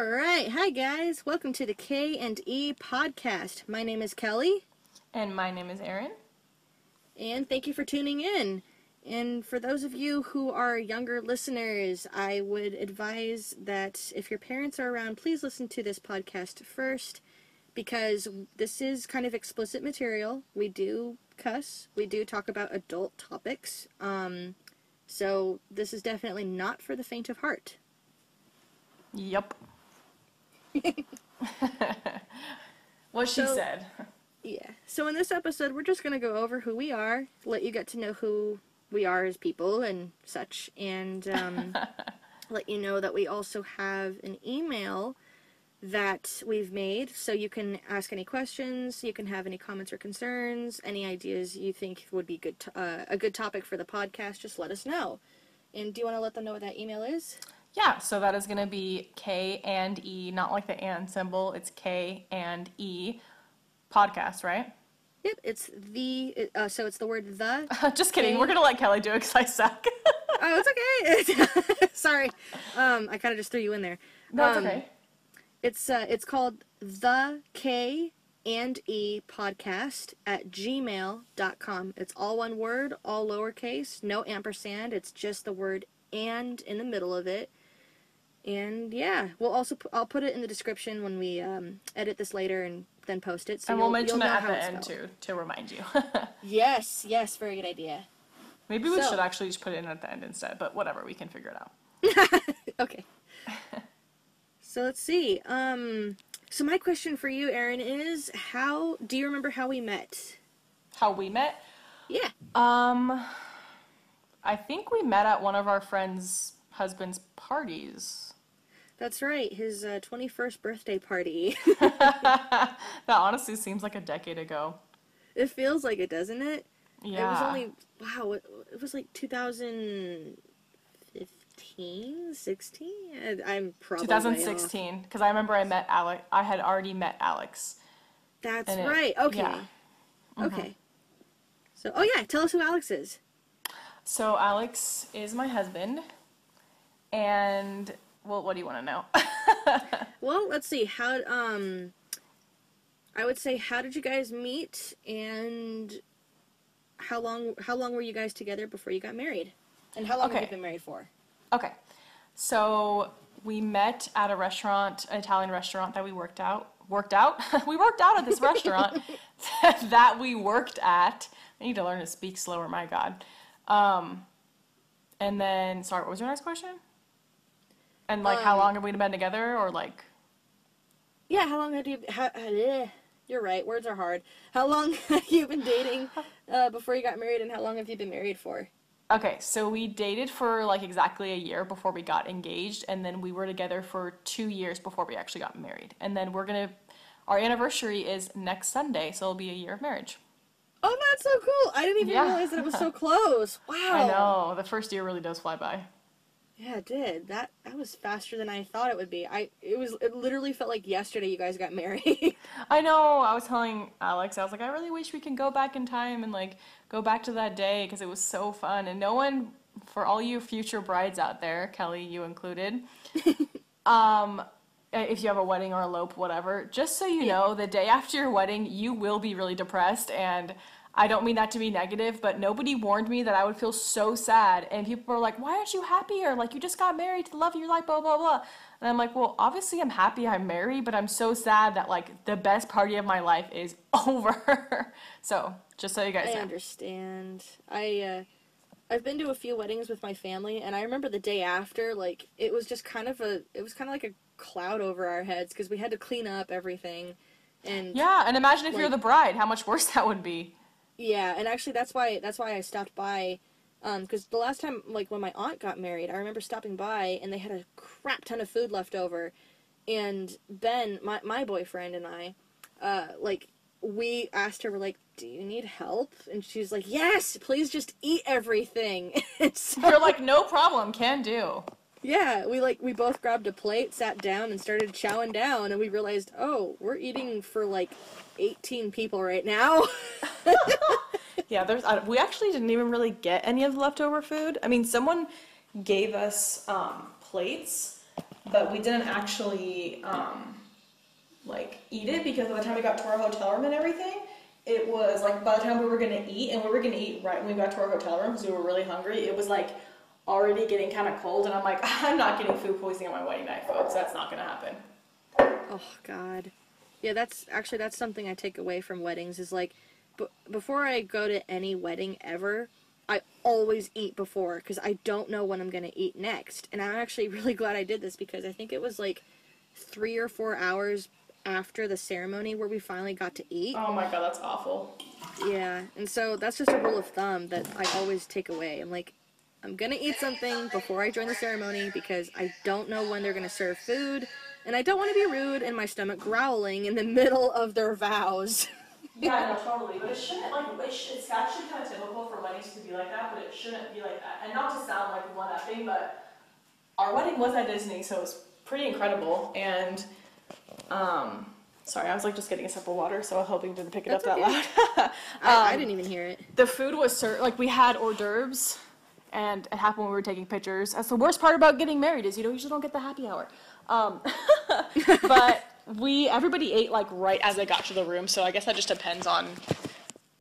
All right. Hi, guys. Welcome to the K and E podcast. My name is Kelly, And my name is Erin. and thank you for tuning in. And for those of you who are younger listeners, I would advise that if your parents are around, please listen to this podcast first because this is kind of explicit material. We do cuss, we do talk about adult topics. Um, so this is definitely not for the faint of heart. Yup. what she So- said. Yeah. So in this episode, we're just going to go over who we are, let you get to know who we are as people and such, and um, let you know that we also have an email that we've made so you can ask any questions, you can have any comments or concerns, any ideas you think would be good to, uh, a good topic for the podcast, just let us know. And do you want to let them know what that email is? Yeah, so that is going to be K and E, not like the and symbol. It's K and E podcast, right? Yep, it's the uh, so it's the word the Just kidding. K. We're going to let Kelly do it because I suck. Oh, it's okay. Sorry. Um, I kind of just threw you in there. no, it's Um, okay. It's uh, it's called the K and E podcast at gmail.com. It's all one word, all lowercase, no ampersand. It's just the word and in the middle of it. And yeah, we'll also pu- I'll put it in the description when we um, edit this later and then post it. So And we'll mention it at the end spelled. too, to remind you. Yes, yes, very good idea. Maybe we So- should actually just put it in at the end instead, but whatever, we can figure it out. Okay. so let's see. Um, so my question for you, Erin, is how do you remember how we met? How we met? Yeah. Um, I think we met at one of our friends' husband's parties. That's right, his uh, 21st birthday party. that honestly seems like a decade ago. it feels like it, doesn't it? Yeah. It was only, wow, it, it was like 2015, 16? I- I'm probably 2016, because I remember I met Alex. I had already met Alex. That's it- right, okay. yeah. Mm-hmm. Okay. So, oh yeah, tell us who Alex is. So Alex is my husband, and well, what do you want to know? Well, let's see, how, um, I would say, how did you guys meet and how long, how long were you guys together before you got married? And how long have you been married for? okay, so we met at a restaurant, an Italian restaurant that we worked out. Worked out? we worked out at this restaurant that we worked at. I need to learn to speak slower. My God. Um, and then, sorry, what was your next question? And like, how Um, long have we been together, or like? Yeah, how long have you? How, eh, you're right. Words are hard. How long have you been dating uh, before you got married, and how long have you been married for? Okay, so we dated for like exactly a year before we got engaged, and then we were together for two years before we actually got married. And then we're gonna, our anniversary is next Sunday, so it'll be a year of marriage. Oh, that's so cool! I didn't even Yeah. realize that it was so close. Wow. I know, the first year really does fly by. Yeah, it did. That that was faster than I thought it would be. I it was it literally felt like yesterday you guys got married. I know, I was telling Alex, I was like, I really wish we can go back in time and like go back to that day because it was so fun. And no one, for all you future brides out there, Kelly, you included, um, if you have a wedding or elope, whatever, just so you know, the day after your wedding, you will be really depressed. And I don't mean that to be negative, but nobody warned me that I would feel so sad. And people were like, why aren't you happier? Like, you just got married to the love of your life, blah, blah, blah. And I'm like, well, obviously I'm happy I'm married, but I'm so sad that, like, the best party of my life is over. so, just so you guys I know. understand. I uh I've been to a few weddings with my family and I remember the day after like it was just kind of a it was kind of like a cloud over our heads because we had to clean up everything and Yeah, and imagine if you're the bride, how much worse that would be. Yeah, and actually that's why that's why I stopped by um cuz the last time like when my aunt got married, I remember stopping by and they had a crap ton of food left over and Ben, my my boyfriend and I uh like we asked her we're like, "Do you need help?" And she's like, "Yes, please just eat everything." So, You're like, no problem, can do. Yeah, we like we both grabbed a plate, sat down and started chowing down and we realized, "Oh, we're eating for like 18 people right now." Yeah, there's. Uh, we actually didn't even really get any of the leftover food. I mean, someone gave us um, plates, but we didn't actually um, like eat it because by the time we got to our hotel room and everything, it was like by the time we were gonna eat and we were gonna eat right when we got to our hotel room because we were really hungry. It was like already getting kind of cold, and I'm like, I'm not getting food poisoning on my wedding night, folks. That's not gonna happen. Oh God, yeah. That's actually that's something I take away from weddings is like, b- before I go to any wedding ever, I always eat before because I don't know when I'm gonna eat next. And I'm actually really glad I did this because I think it was like three or four hours after the ceremony where we finally got to eat. Oh my god, that's awful. Yeah, and so that's just a rule of thumb that I always take away. I'm like, I'm gonna eat something before I join the ceremony because I don't know when they're gonna serve food, and I don't want to be rude and my stomach growling in the middle of their vows. Yeah, no, totally. But it shouldn't like it it's actually kind of typical for weddings to be like that, but it shouldn't be like that. And not to sound like one upping, but our wedding was at Disney, so it was pretty incredible. And um, sorry, I was like just getting a sip of water, so I'm hoping didn't pick it That's up okay. that loud. I, I Um, didn't even hear it. the food was served like we had hors d'oeuvres and it happened when we were taking pictures. That's the worst part about getting married is you don't usually don't get the happy hour. Um, but we everybody ate like right as i got to the room. So i guess that just depends on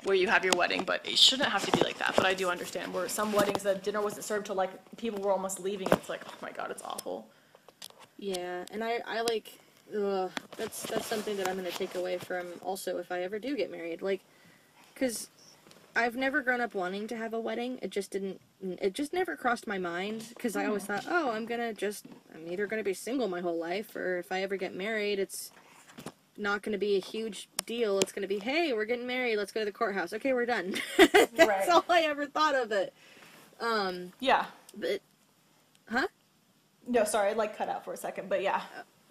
where you have your wedding but it shouldn't have to be like that. But i do understand where some weddings the dinner wasn't served till like people were almost leaving. It's like oh my god it's awful. Yeah, and I, I like, ugh, that's that's something that I'm gonna take away from also if I ever do get married, like, cause I've never grown up wanting to have a wedding. It just didn't. It just never crossed my mind because I always thought, oh, I'm gonna just, I'm either gonna be single my whole life, or if I ever get married, it's not gonna be a huge deal. It's gonna be, hey, we're getting married. Let's go to the courthouse. Okay, we're done. that's Right. all I ever thought of it. Um, yeah but, huh? no sorry i'd like cut out for a second but yeah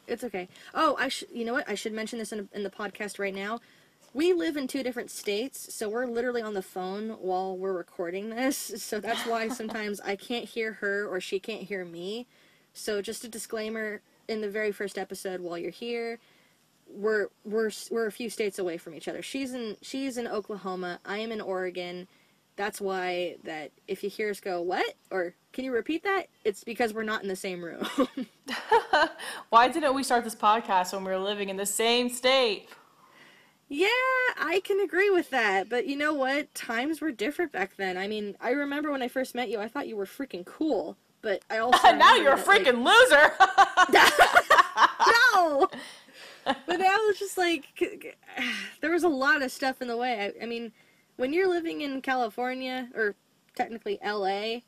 It's okay. Oh, I should. You know what? I should mention this in, in the podcast right now. We live in two different states, so we're literally on the phone while we're recording this. So that's why sometimes I can't hear her or she can't hear me. So just a disclaimer: in the very first episode, while you're here, we're we're we're a few states away from each other. She's in she's in Oklahoma. I am in Oregon. That's why that if you hear us go what or can you repeat that? It's because we're not in the same room. why didn't we start this podcast when we were living in the same state Yeah, I can agree with that. But you know what? Times were different back then. I mean, I remember when I first met you, I thought you were freaking cool. But I also now you're a that, like- freaking loser no. But now it's just like there was a lot of stuff in the way. I, I mean, when you're living in California or technically LA,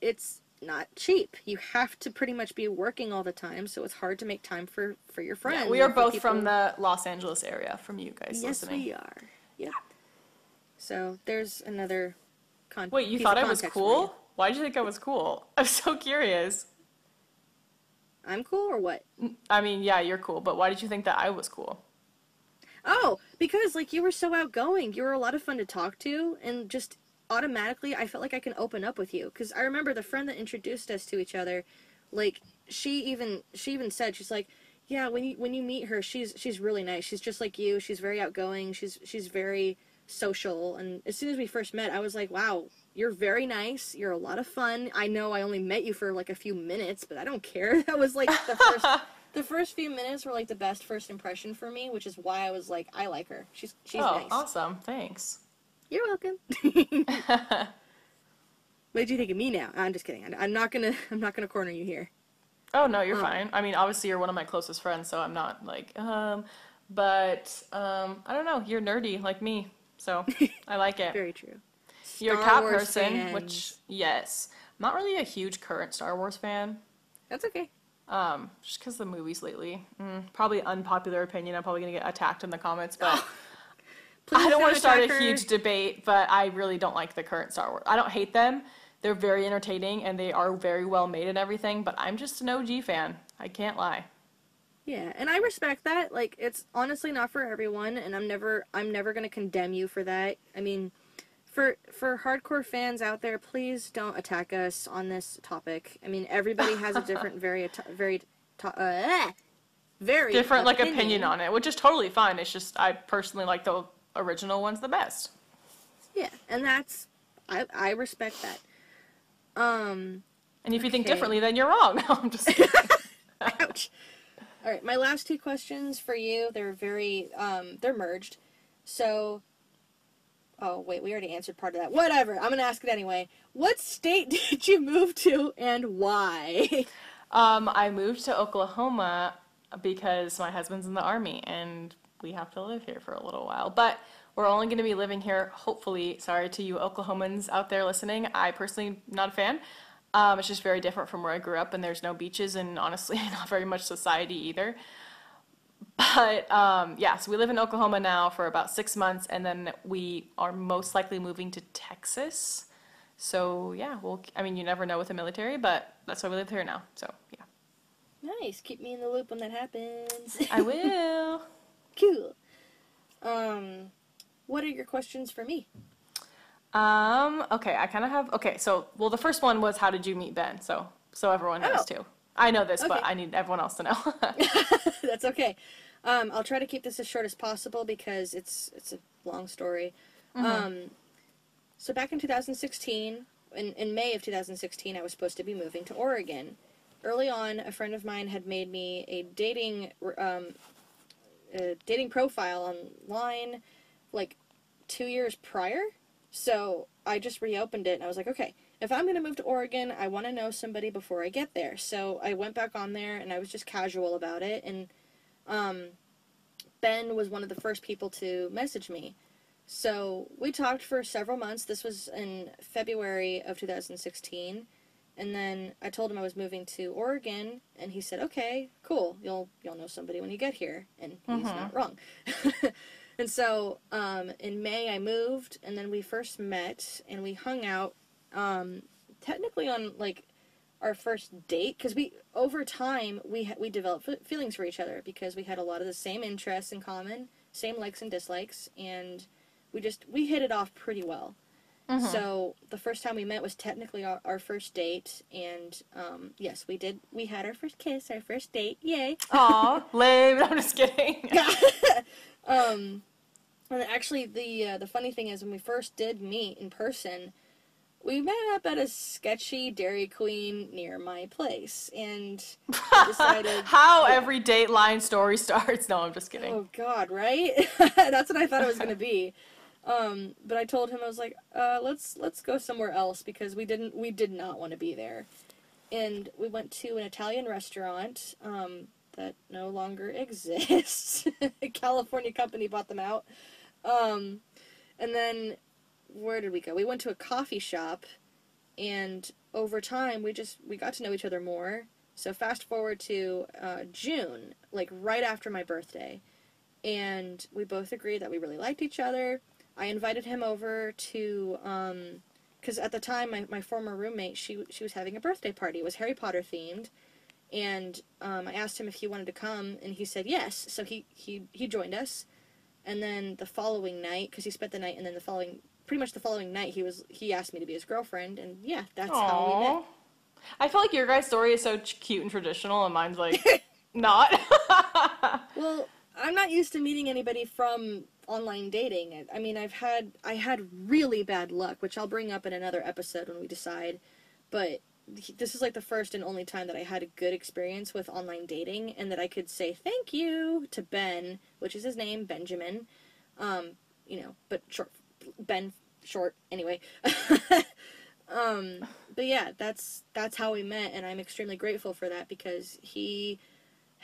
it's not cheap. You have to pretty much be working all the time, so it's hard to make time for for your friends. Yeah, we are both from the Los Angeles area, from you guys Yes, listening. we are. Yeah. So there's another. Con- Wait, you thought I was cool? Why did you think I was cool? I'm so curious. I'm cool or what? I mean, yeah, you're cool, but why did you think that I was cool? Oh, because like you were so outgoing. You were a lot of fun to talk to, and just automatically, I felt like I can open up with you. Because I remember the friend that introduced us to each other, like she even she even said she's like, yeah, when you when you meet her, she's she's really nice. She's just like you. She's very outgoing. She's she's very social. And as soon as we first met, I was like, wow, you're very nice. You're a lot of fun. I know I only met you for like a few minutes, but I don't care. That was like the first the first few minutes were like the best first impression for me, which is why I was like, I like her. She's she's oh, nice. awesome. Thanks. You're welcome. what did you think of me now? I'm just kidding. I'm not gonna I'm not gonna corner you here. Oh, no, you're Oh. fine. I mean, obviously, you're one of my closest friends, so I'm not like, um, but, um, I don't know. You're nerdy like me, so I like it. Very true. You're a Star cat Wars person, which, yes. I'm not really a huge current Star Wars fan. That's okay. Um, just because the movies lately. Mm, probably unpopular opinion. I'm probably gonna get attacked in the comments, but Please I don't want to start a huge debate. But I really don't like the current Star Wars. I don't hate them. They're very entertaining and they are very well made and everything. But I'm just an OG fan. I can't lie. Yeah, and I respect that. Like it's honestly not for everyone, and I'm never I'm never gonna condemn you for that. I mean, for for hardcore fans out there, please don't attack us on this topic. I mean, everybody has a different, very very to- uh, very Different like opinion on it, which is totally fine. It's just I personally like the original ones the best. Yeah, and that's I I respect that. Um, And if you think differently, then you're wrong. No, I'm just kidding. ouch. All right, my last two questions for you. They're very um they're merged. So Oh, wait, we already answered part of that. Whatever. I'm going to ask it anyway. What state did you move to and why? Um, I moved to Oklahoma because my husband's in the army and we have to live here for a little while. But we're only going to be living here, hopefully. Sorry to you Oklahomans out there listening. I personally not a fan. Um, it's just very different from where I grew up, and there's no beaches, and honestly, not very much society either. But um, yeah, so we live in Oklahoma now for about six months, and then we are most likely moving to Texas. So yeah, well, I mean, you never know with the military, but that's why we live here now. So yeah, nice. Keep me in the loop when that happens. I will. Cool. Um, what are your questions for me? Um, okay, I kind of have. Okay, so well, the first one was how did you meet Ben? So so everyone knows Oh. too. I know this, but I need everyone else to know. That's okay. Um, I'll try to keep this as short as possible because it's it's a long story. Um, so back in 2016, in, in May of 2016, I was supposed to be moving to Oregon. Early on, a friend of mine had made me a dating um, a dating profile online, like two years prior. So I just reopened it and I was like, okay, if I'm going to move to Oregon, I want to know somebody before I get there. So I went back on there and I was just casual about it. And um, Ben was one of the first people to message me. So we talked for several months. This was in February of 2016. And then I told him I was moving to Oregon, and he said, "Okay, cool. You'll you'll know somebody when you get here." And he's not wrong. and so um, in May I moved, and then we first met, and we hung out. Um, technically on like our first date, because we over time we ha- we developed f- feelings for each other because we had a lot of the same interests in common, same likes and dislikes, and we just we hit it off pretty well. So the first time we met was technically our, our first date, and um, yes, we did. We had our first kiss, our first date. Yay! Aw, lame. I'm just kidding. um, and actually, the uh, the funny thing is, when we first did meet in person, we met up at a sketchy Dairy Queen near my place, and decided. How every Dateline story starts. No, I'm just kidding. Oh God, right? That's what I thought it was gonna be. Um, but I told him I was like, uh, let's let's go somewhere else because we didn't we did not want to be there, and we went to an Italian restaurant um, that no longer exists. a California company bought them out, um, and then where did we go? We went to a coffee shop, and over time we just we got to know each other more. So fast forward to uh, June, like right after my birthday, and we both agreed that we really liked each other. I invited him over to, because at the time my, my former roommate she she was having a birthday party. It was Harry Potter themed, and um, I asked him if he wanted to come, and he said yes. So he he he joined us, and then the following night, because he spent the night, and then the following pretty much the following night he was he asked me to be his girlfriend, and yeah, that's how we met. I feel like your guys' story is so ch- cute and traditional, and mine's like not. Well, I'm not used to meeting anybody from online dating. I mean, I've had I had really bad luck, which I'll bring up in another episode when we decide. But this is like the first and only time that I had a good experience with online dating, and that I could say thank you to Ben, which is his name, Benjamin. Um, you know, but short, Ben, short anyway. um, but yeah, that's that's how we met, and I'm extremely grateful for that because he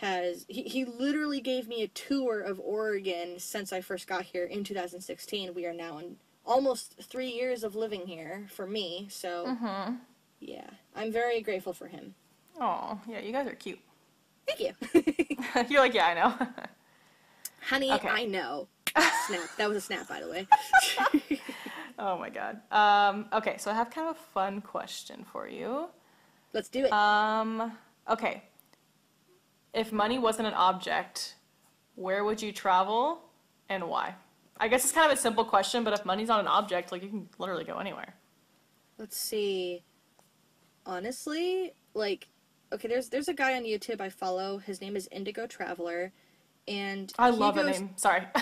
has he, he literally gave me a tour of Oregon since I first got here in 2016. We are now in almost three years of living here for me, so mm-hmm. yeah, I'm very grateful for him. Oh, yeah, you guys are cute. Thank you, You're like, yeah, I know. honey. Okay. I know. snap. That was a snap, by the way. oh my god. Um, okay, so I have kind of a fun question for you. Let's do it. Um, okay. If money wasn't an object, where would you travel and why? I guess it's kind of a simple question, but if money's not an object, like you can literally go anywhere. Let's see. Honestly, like, okay, there's there's a guy on YouTube I follow. His name is Indigo Traveller, and I love that goes- name. Sorry.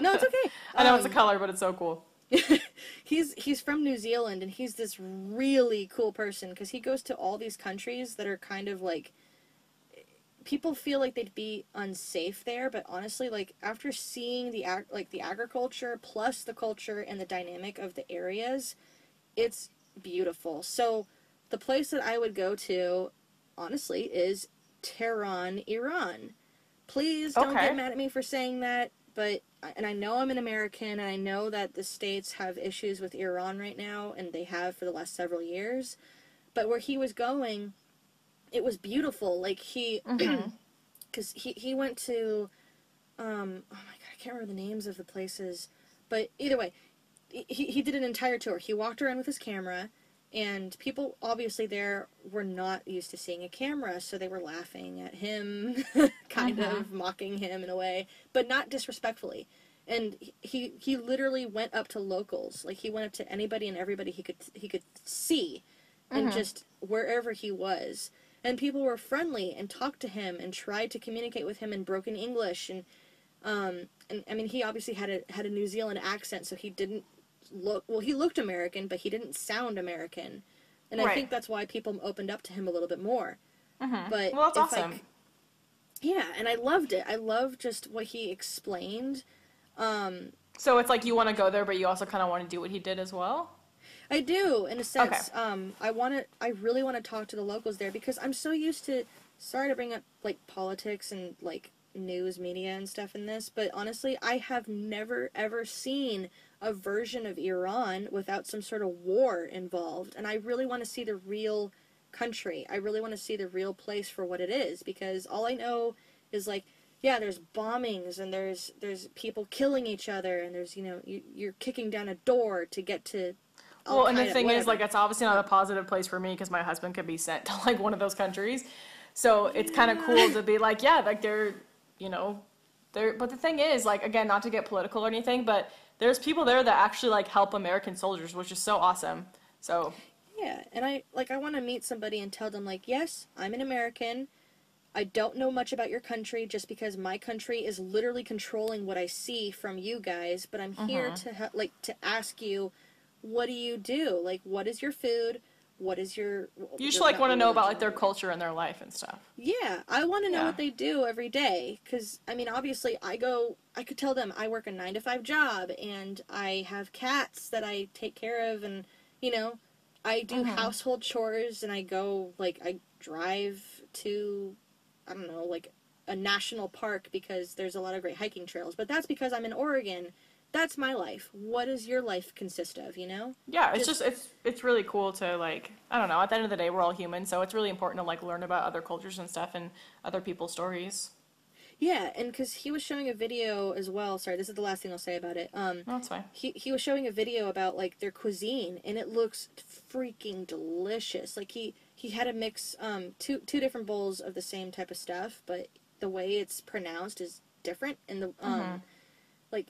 No, it's okay. I know it's a Um, color, but it's so cool. he's he's from New Zealand and he's this really cool person because he goes to all these countries that are kind of like people feel like they'd be unsafe there, but honestly, like after seeing the ag- like the agriculture plus the culture and the dynamic of the areas, it's beautiful. So, the place that I would go to, honestly, is Tehran, Iran. Please don't Okay. get mad at me for saying that, but and I know I'm an American and I know that the states have issues with Iran right now and they have for the last several years. But where he was going, it was beautiful. Like he mm-hmm. cuz he he went to um oh my god, I can't remember the names of the places, but either way, he he did an entire tour. He walked around with his camera and people obviously there were not used to seeing a camera so they were laughing at him kind uh-huh. of mocking him in a way but not disrespectfully and he he literally went up to locals like he went up to anybody and everybody he could he could see and mm-hmm. just wherever he was and people were friendly and talked to him and tried to communicate with him in broken english. And um and i mean he obviously had a had a new zealand accent so he didn't look well he looked american but he didn't sound american. And i think that's why people opened up to him a little bit more. But Well, that's awesome. c- yeah and i loved it. I loved just what he explained. Um So it's like you want to go there, but you also kind of want to do what he did as well. I do, in a sense. Um, I want to. I really want to talk to the locals there because I'm so used to. Sorry to bring up like politics and like news media and stuff in this, but honestly, I have never ever seen a version of Iran without some sort of war involved, and I really want to see the real country. I really want to see the real place for what it is because all I know is like yeah, there's bombings and there's there's people killing each other and there's you know you, you're kicking down a door to get to. Well, and the Al-Qaeda, thing is, whatever. like, it's obviously not a positive place for me because my husband could be sent to like one of those countries. So it's kind of cool to be like, yeah, like they're, you know, they're. But the thing is, like, again, not to get political or anything, but there's people there that actually like help American soldiers, which is so awesome. So Yeah, and I like I want to meet somebody and tell them like, yes, I'm an American. I don't know much about your country just because my country is literally controlling what I see from you guys, but I'm here Mm-hmm. to ha- like to ask you what do you do? Like what is your food? What is your you just like want to know about like their culture and their life and stuff. Yeah, I want to know Yeah. what they do every day cuz I mean obviously I go I could tell them I work a 9 to 5 job and I have cats that I take care of and you know I do Mhm. household chores and I go like I drive to I don't know like a national park because there's a lot of great hiking trails but that's because I'm in Oregon. That's my life. What does your life consist of, you know? Yeah, it's Just- just it's it's really cool to like I don't know. At the end of the day, we're all human, so it's really important to like learn about other cultures and stuff and other people's stories. Yeah, and cuz he was showing a video as well. Sorry, this is the last thing I'll say about it. Um No, that's fine. he he was showing a video about like their cuisine and it looks freaking delicious like he he had a mix um two two different bowls of the same type of stuff but the way it's pronounced is different and the um Mhm. like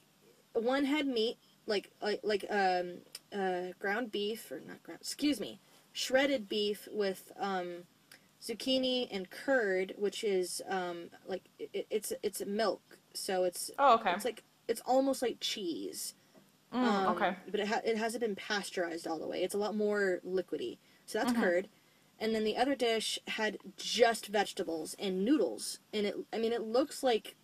one had meat like like like um uh ground beef or not ground excuse me shredded beef with um zucchini and curd which is um like it, it's it's milk so it's Oh, okay. it's like it's almost like cheese Mm, um, okay. But it, ha- it hasn't been pasteurized all the way. It's a lot more liquidy. So that's Mhm. curd. And then the other dish had just vegetables and noodles. And it, I mean, it looks like,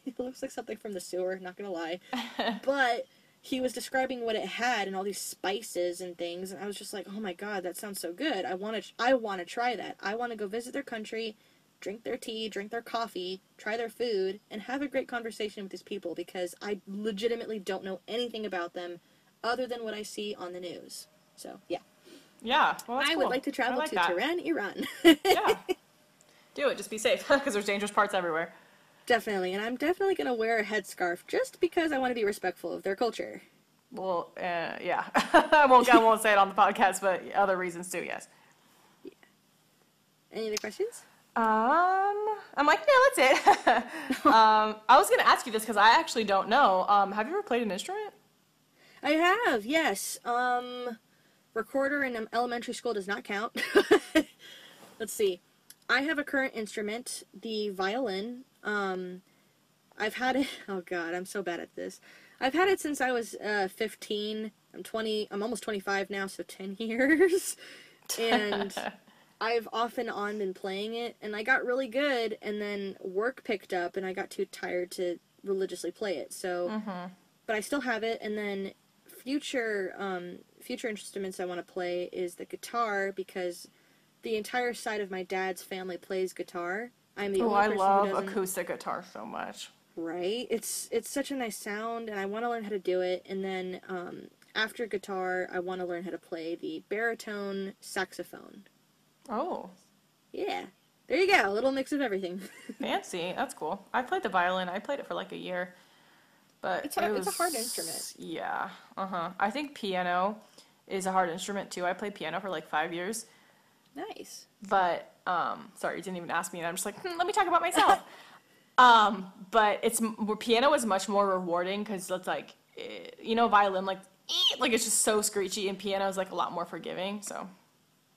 it looks like something from the sewer, not gonna lie. but he was describing what it had and all these spices and things. And I was just like, oh my god, that sounds so good. I want to, I want to try that. I want to go visit their country, drink their tea, drink their coffee, try their food, and have a great conversation with these people because I legitimately don't know anything about them other than what I see on the news. So, yeah. Yeah. Well, I cool. would like to travel like to that. Tehran, Iran. Yeah. Do it. Just be safe because there's dangerous parts everywhere. Definitely. And I'm definitely going to wear a headscarf just because I want to be respectful of their culture. Well, uh, yeah. I won't. I won't say it on the podcast, but other reasons too. Yes. Any other questions? Um, I'm like, no, that's it. um, I was gonna ask you this because I actually don't know. Um, have you ever played an instrument? I have, yes. Um, recorder in um, elementary school does not count. Let's see. I have a current instrument, the violin. Um, I've had it. Oh God, I'm so bad at this. I've had it since I was uh, 15. I'm 20. I'm almost 25 now, so 10 years. And I've off and on been playing it, and I got really good, and then work picked up, and I got too tired to religiously play it. So, Mm-hmm. but I still have it, and then future um, future instruments I want to play is the guitar because the entire side of my dad's family plays guitar. I'm the Oh, only I person love who doesn't. acoustic guitar so much. Right? It's it's such a nice sound, and I want to learn how to do it. And then um, after guitar, I want to learn how to play the baritone saxophone. Oh, Yeah, there you go, a little mix of everything. fancy. That's cool. I played the violin. I played it for like a year. But It's a- it it's a hard instrument. Yeah. Uh-huh. I think piano is a hard instrument too. I played piano for like 5 years. Nice. But um sorry, you didn't even ask me and I'm just like, hmm, let me talk about myself. um but it's piano is much more rewarding cuz it's like eh, you know violin like like it's just so screechy and piano is like a lot more forgiving. So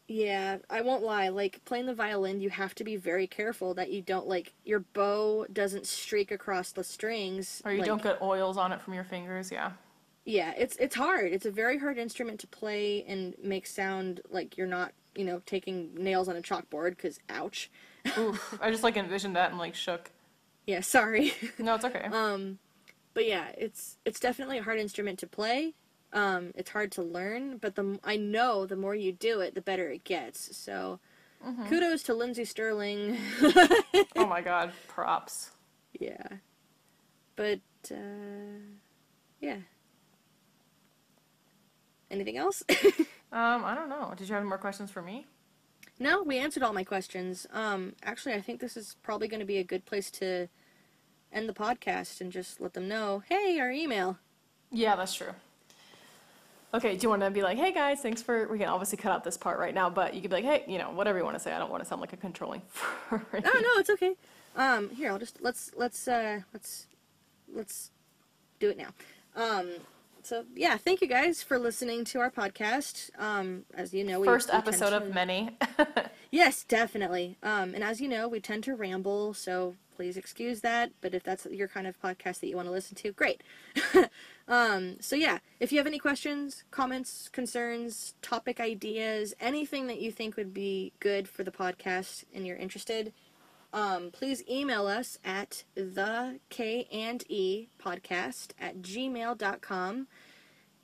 Yeah, I won't lie. Like playing the violin, you have to be very careful that you don't like your bow doesn't streak across the strings. or you like- don't get oils on it from your fingers, yeah. Yeah, it's it's hard. It's a very hard instrument to play and make sound like you're not, you know, taking nails on a chalkboard. Because ouch. Oof. I just like envisioned that and like shook. Yeah, sorry. No, it's okay. um, but yeah, it's it's definitely a hard instrument to play. Um, it's hard to learn, but the I know the more you do it, the better it gets. So, Mm-hmm. kudos to Lindsey Stirling. oh my god, props. yeah, but uh, yeah. Anything else? Um, I don't know. Did you have any more questions for me? no, we answered all my questions. Um, actually, I think this is probably going to be a good place to end the podcast and just let them know, hey, our email. Yeah, that's true. Okay, do you want to be like, hey guys, thanks for. We can obviously cut out this part right now, but you could be like, hey, you know, whatever you want to say. I don't want to sound like a controlling. Oh no, it's okay. Um, here I'll just let's let's uh let's let's do it now. Um, so yeah, thank you guys for listening to our podcast. Um, as you know, we First we episode to- of many. Yes, definitely. Um, and as you know, we tend to ramble, so please excuse that. But if that's your kind of podcast that you want to listen to, great. um, so yeah, if you have any questions, comments, concerns, topic ideas, anything that you think would be good for the podcast and you're interested, um, please email us at the K and E podcast at gmail.com.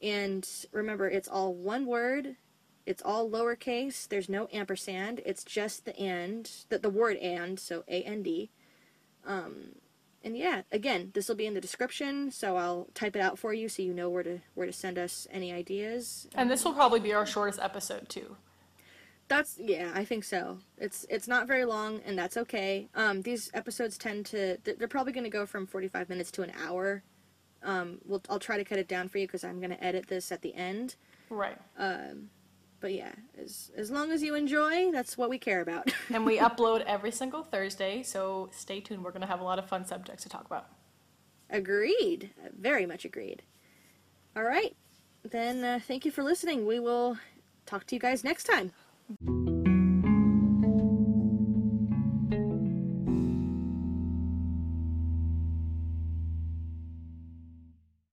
And remember, it's all one word. It's all lowercase. There's no ampersand. It's just the and, the, the word and, so A A N D. D. Um, and yeah, again, this will be in the description, so I'll type it out for you so you know where to where to send us any ideas. and this will probably be our shortest episode too. That's yeah, I think so. It's it's not very long, and that's okay. Um, these episodes tend to they're probably going to go from forty five minutes to an hour. Um, we'll I'll try to cut it down for you because I'm going to edit this at the end. Right. Um, but yeah, as as long as you enjoy, that's what we care about. And we upload every single Thursday, so stay tuned. We're going to have a lot of fun subjects to talk about. agreed, very much agreed. All right, then uh, thank you for listening. We will talk to you guys next time. Bye.